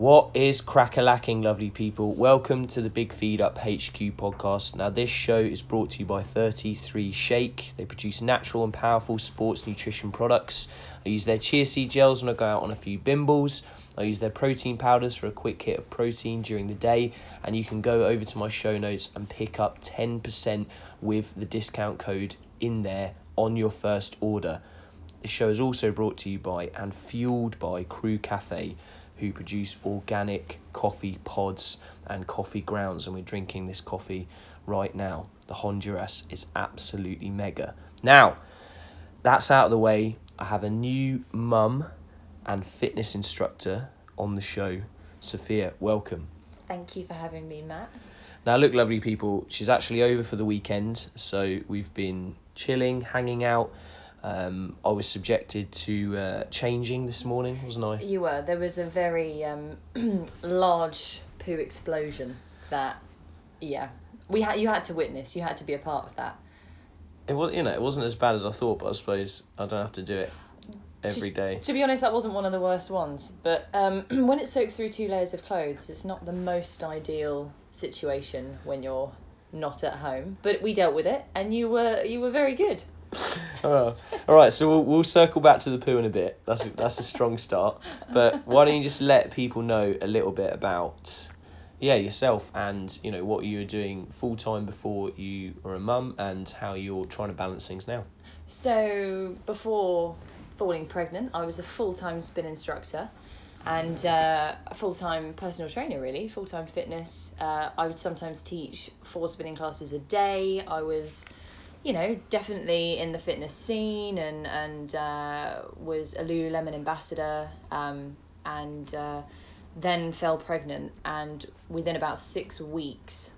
What is crackalacking, lovely people? Welcome to the Big Feed Up HQ podcast. Now, this show is brought to you by 33 Shake. They produce natural and powerful sports nutrition products. I use their chia seed gels when I go out on a few bimbles. I use their protein powders for a quick hit of protein during the day. And you can go over to my show notes and pick up 10% with the discount code in there on your first order. The show is also brought to you by and fueled by Cru Kafe who produce organic coffee pods and coffee grounds, and we're drinking this coffee right now. The Honduras is absolutely mega. Now, that's out of the way. I have a new mum and fitness instructor on the show. Sophia, welcome. Thank you for having me, Matt. Now, look, lovely people, she's actually over for the weekend, so we've been chilling, hanging out. Um, I was subjected to uh, changing this morning, wasn't I? You were. There was a very um, large poo explosion that, yeah, we had. You had to witness. You had to be a part of that. It was, you know, it wasn't as bad as I thought, but I suppose I don't have to do it every day. To, to be honest, that wasn't one of the worst ones. But um, when it soaks through two layers of clothes, it's not the most ideal situation when you're not at home. But we dealt with it, and you were you were very good. Oh, all right, so we'll, we'll circle back to the poo in a bit. That's a, that's a strong start. But why don't you just let people know a little bit about, yeah, yourself and you know what you were doing full time before you were a mum and how you're trying to balance things now. So before falling pregnant, I was a full time spin instructor and uh, a full time personal trainer, really, full time fitness. Uh, I would sometimes teach four spinning classes a day. I was you know, definitely in the fitness scene and and uh, was a Lululemon ambassador um, and uh, then fell pregnant and within about six weeks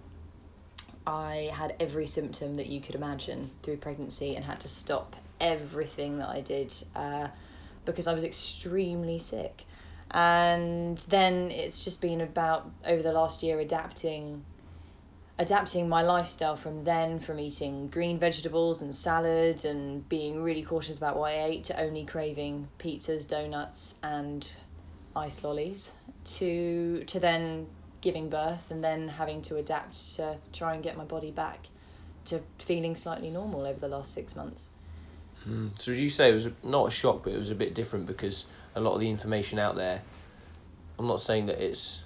I had every symptom that you could imagine through pregnancy and had to stop everything that I did uh, because I was extremely sick. And then it's just been about over the last year adapting adapting my lifestyle from then from eating green vegetables and salad and being really cautious about what I ate to only craving pizzas, donuts and ice lollies to to then giving birth and then having to adapt to try and get my body back to feeling slightly normal over the last 6 months. Mm. So would you say it was not a shock but it was a bit different because a lot of the information out there I'm not saying that it's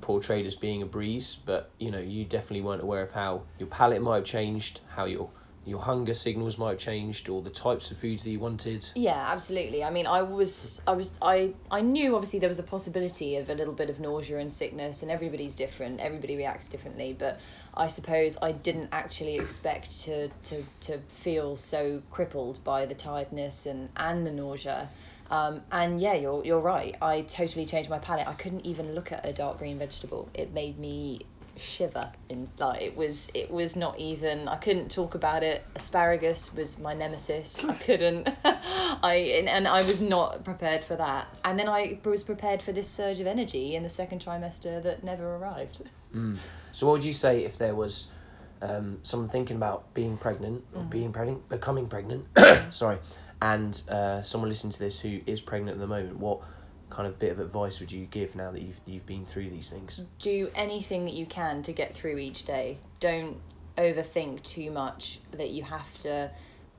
portrayed as being a breeze, but you know you definitely weren't aware of how your palate might have changed, how your your hunger signals might have changed, or the types of foods that you wanted. Yeah, absolutely. I mean, I was, I was, I, I knew obviously there was a possibility of a little bit of nausea and sickness, and everybody's different. Everybody reacts differently, but I suppose I didn't actually expect to to to feel so crippled by the tiredness and and the nausea. Um, and yeah, you're you're right. I totally changed my palate. I couldn't even look at a dark green vegetable. It made me shiver in like it was it was not even I couldn't talk about it. Asparagus was my nemesis. I couldn't I and, and I was not prepared for that. And then I was prepared for this surge of energy in the second trimester that never arrived. Mm. So what would you say if there was um, someone thinking about being pregnant or mm. being pregnant, becoming pregnant, sorry, and uh, someone listening to this who is pregnant at the moment, what kind of bit of advice would you give now that you've you've been through these things? Do anything that you can to get through each day. Don't overthink too much that you have to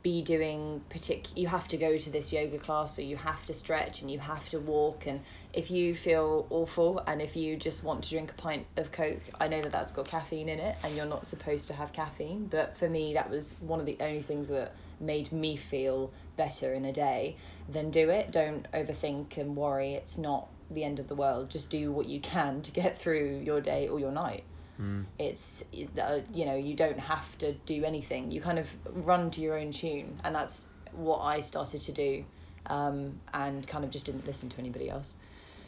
be doing partic you have to go to this yoga class or you have to stretch and you have to walk and if you feel awful and if you just want to drink a pint of coke i know that that's got caffeine in it and you're not supposed to have caffeine but for me that was one of the only things that made me feel better in a day then do it. Don't overthink and worry. It's not the end of the world. Just do what you can to get through your day or your night Mm. It's uh, you know you don't have to do anything. You kind of run to your own tune, and that's what I started to do, um, and kind of just didn't listen to anybody else.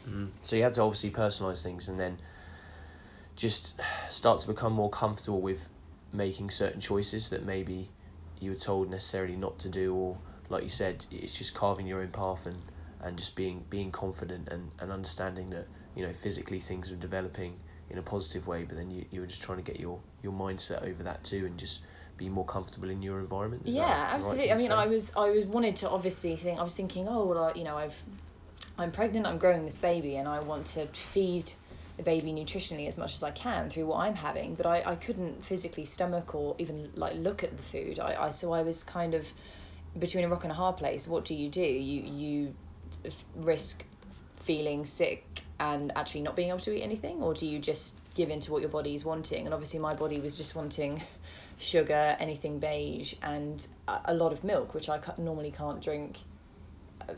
Mm. So you had to obviously personalize things, and then just start to become more comfortable with making certain choices that maybe you were told necessarily not to do, or like you said, it's just carving your own path and and just being being confident and, and understanding that you know physically things are developing in a positive way, but then you, you were just trying to get your, your mindset over that too and just be more comfortable in your environment. Is yeah, absolutely. Right I mean, I was I was wanted to obviously think I was thinking, oh well, I, you know, I've I'm pregnant, I'm growing this baby, and I want to feed the baby nutritionally as much as I can through what I'm having, but I, I couldn't physically stomach or even like look at the food. I, I so I was kind of between a rock and a hard place. What do you do? You you risk feeling sick and actually not being able to eat anything, or do you just give in to what your body is wanting? And obviously, my body was just wanting sugar, anything beige, and a, lot of milk, which I normally can't drink. Uh,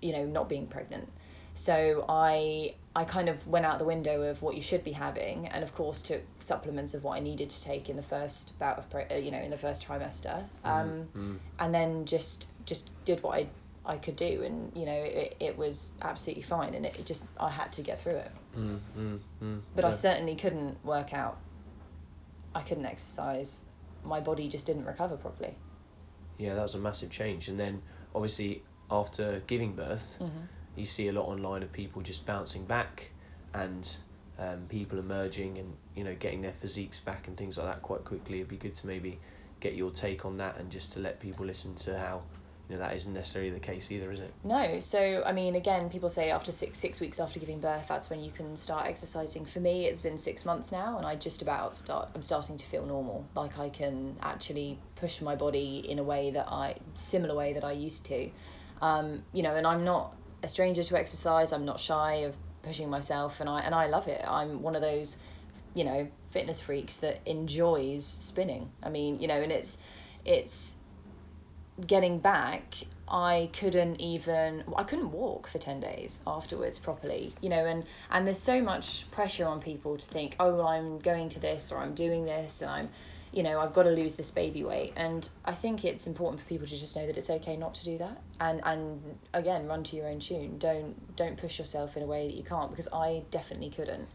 you know, not being pregnant. So I I kind of went out the window of what you should be having, and of course took supplements of what I needed to take in the first bout of pre- uh, you know in the first trimester, um, mm-hmm. and then just just did what I I could do, and you know it, it was absolutely fine, and it, it just I had to get through it. Mm-hmm. But yeah. I certainly couldn't work out. I couldn't exercise. My body just didn't recover properly. Yeah, that was a massive change, and then obviously after giving birth. Mm-hmm you see a lot online of people just bouncing back and um, people emerging and you know getting their physiques back and things like that quite quickly. It'd be good to maybe get your take on that and just to let people listen to how you know that isn't necessarily the case either, is it? No. So I mean, again, people say after six six weeks after giving birth, that's when you can start exercising. For me, it's been six months now, and I just about start. I'm starting to feel normal. Like I can actually push my body in a way that I similar way that I used to. Um, you know, and I'm not a stranger to exercise. I'm not shy of pushing myself, and I and I love it. I'm one of those, you know, fitness freaks that enjoys spinning. I mean, you know, and it's it's getting back. I couldn't even I couldn't walk for 10 days afterwards properly you know and and there's so much pressure on people to think oh well, I'm going to this or I'm doing this and I'm you know, I've got to lose this baby weight. And I think it's important for people to just know that it's okay not to do that. And and again, run to your own tune. Don't don't push yourself in a way that you can't because I definitely couldn't.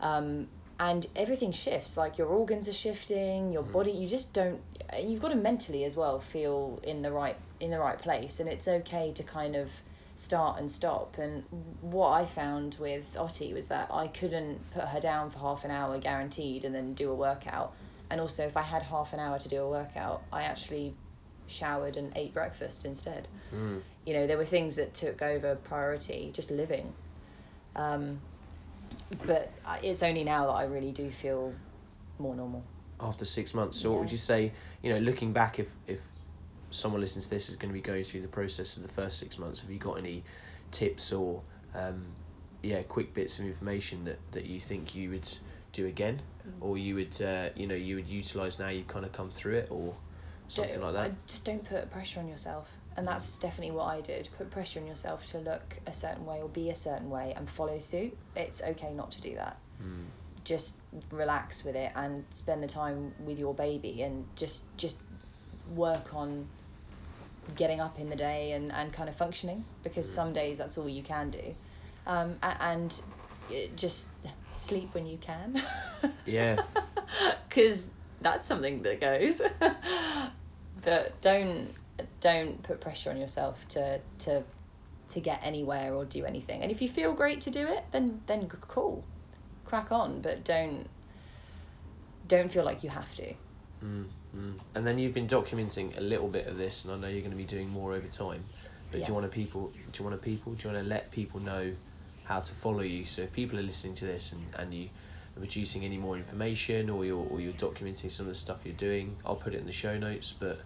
Um, and everything shifts like your organs are shifting your body you just don't you've got to mentally as well feel in the right in the right place and it's okay to kind of start and stop and what i found with Otti was that i couldn't put her down for half an hour guaranteed and then do a workout and also, if I had half an hour to do a workout, I actually showered and ate breakfast instead. Mm. You know, there were things that took over priority, just living. Um, but it's only now that I really do feel more normal. After six months, so yeah. what would you say? You know, looking back, if if someone listening to this is going to be going through the process of the first six months, have you got any tips or um, yeah, quick bits of information that, that you think you would do again, mm. or you would uh, you know you would utilize now you've kind of come through it, or something don't, like that. Just don't put pressure on yourself, and that's definitely what I did. Put pressure on yourself to look a certain way or be a certain way and follow suit. It's okay not to do that. Mm. Just relax with it and spend the time with your baby and just just work on getting up in the day and, and kind of functioning because mm. some days that's all you can do um, and just sleep when you can. yeah. Because that's something that goes. but don't don't put pressure on yourself to to to get anywhere or do anything. And if you feel great to do it, then then cool, crack on. But don't don't feel like you have to. Mm, mm. And then you've been documenting a little bit of this, and I know you're going to be doing more over time. But yeah. do you want to people? Do you want to people? Do you want to let people know how to follow you. So if people are listening to this and, and you are producing any more information or you're or you're documenting some of the stuff you're doing, I'll put it in the show notes. But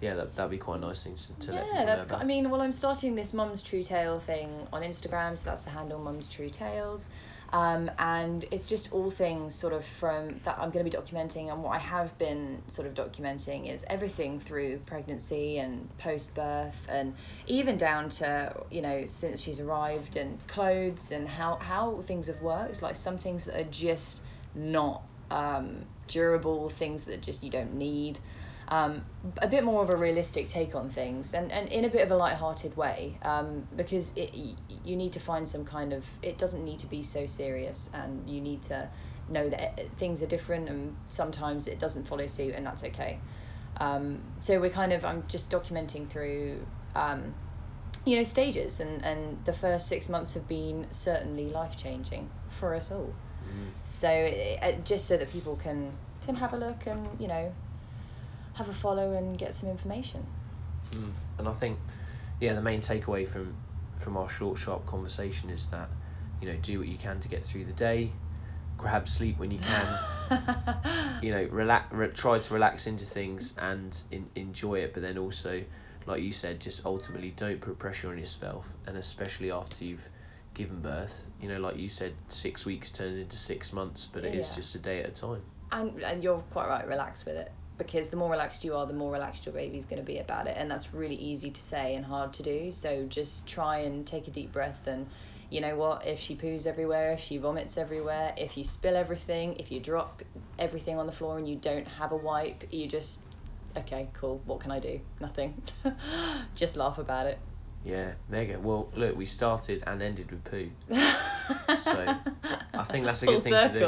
yeah, that that'd be quite a nice thing to, to yeah, let people that's. know. I mean, well, I'm starting this Mum's True Tale thing on Instagram, so that's the handle Mum's True Tales. Um, and it's just all things sort of from that I'm going to be documenting and what I have been sort of documenting is everything through pregnancy and post birth and even down to you know since she's arrived and clothes and how how things have worked like some things that are just not um, durable things that just you don't need um, a bit more of a realistic take on things and, and in a bit of a light-hearted way um, because it, you need to find some kind of it doesn't need to be so serious and you need to know that things are different and sometimes it doesn't follow suit and that's okay um, so we're kind of I'm just documenting through um, you know stages and and the first six months have been certainly life changing for us all mm. so it, just so that people can can have a look and you know have a follow and get some information. Mm. And I think, yeah, the main takeaway from from our short, sharp conversation is that you know do what you can to get through the day, grab sleep when you can. you know, relax, re- try to relax into things and in, enjoy it, but then also, like you said, just ultimately don't put pressure on yourself, and especially after you've given birth. You know, like you said, six weeks turns into six months, but it is Yeah. just a day at a time. and and you're quite right relax with it because the more relaxed you are the more relaxed your baby's going to be about it and that's really easy to say and hard to do so just try and take a deep breath and you know what if she poos everywhere if she vomits everywhere if you spill everything if you drop everything on the floor and you don't have a wipe you just okay cool what can i do nothing just laugh about it Yeah, mega. Well, look, we started and ended with poo. So, I think that's a Full good thing to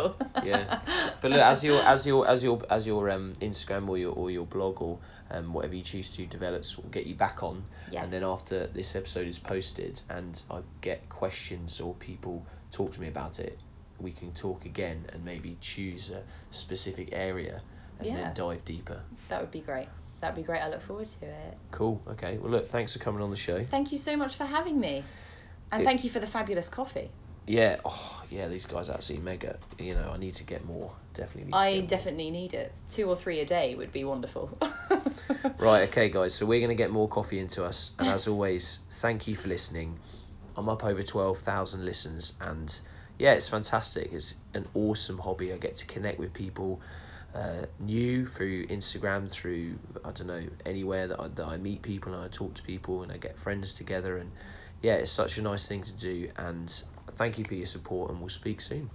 do. Yeah. But look, as your as your as your as your um Instagram or your or your blog or um whatever you choose to develops will get you back on, and then after this episode is posted and I get questions or people talk to me about it, we can talk again and maybe choose a specific area and Yeah. then dive deeper. that would be great that'd be great i look forward to it Cool. Okay. Well, look, thanks for coming on the show. thank you so much for having me and It- thank you for the fabulous coffee Yeah. Oh, yeah. These guys are absolutely mega. You know, I need to get more. Definitely need I get more. definitely need it. Two or three a day would be wonderful. Right, okay, guys, so we're going to get more coffee into us. And as always, thank you for listening. I'm up over 12,000 listens, and yeah, it's fantastic. It's an awesome hobby. I get to connect with people uh, new through Instagram, through, I don't know, anywhere that I, that I meet people and I talk to people and I get friends together. And yeah, it's such a nice thing to do. And thank you for your support, and we'll speak soon.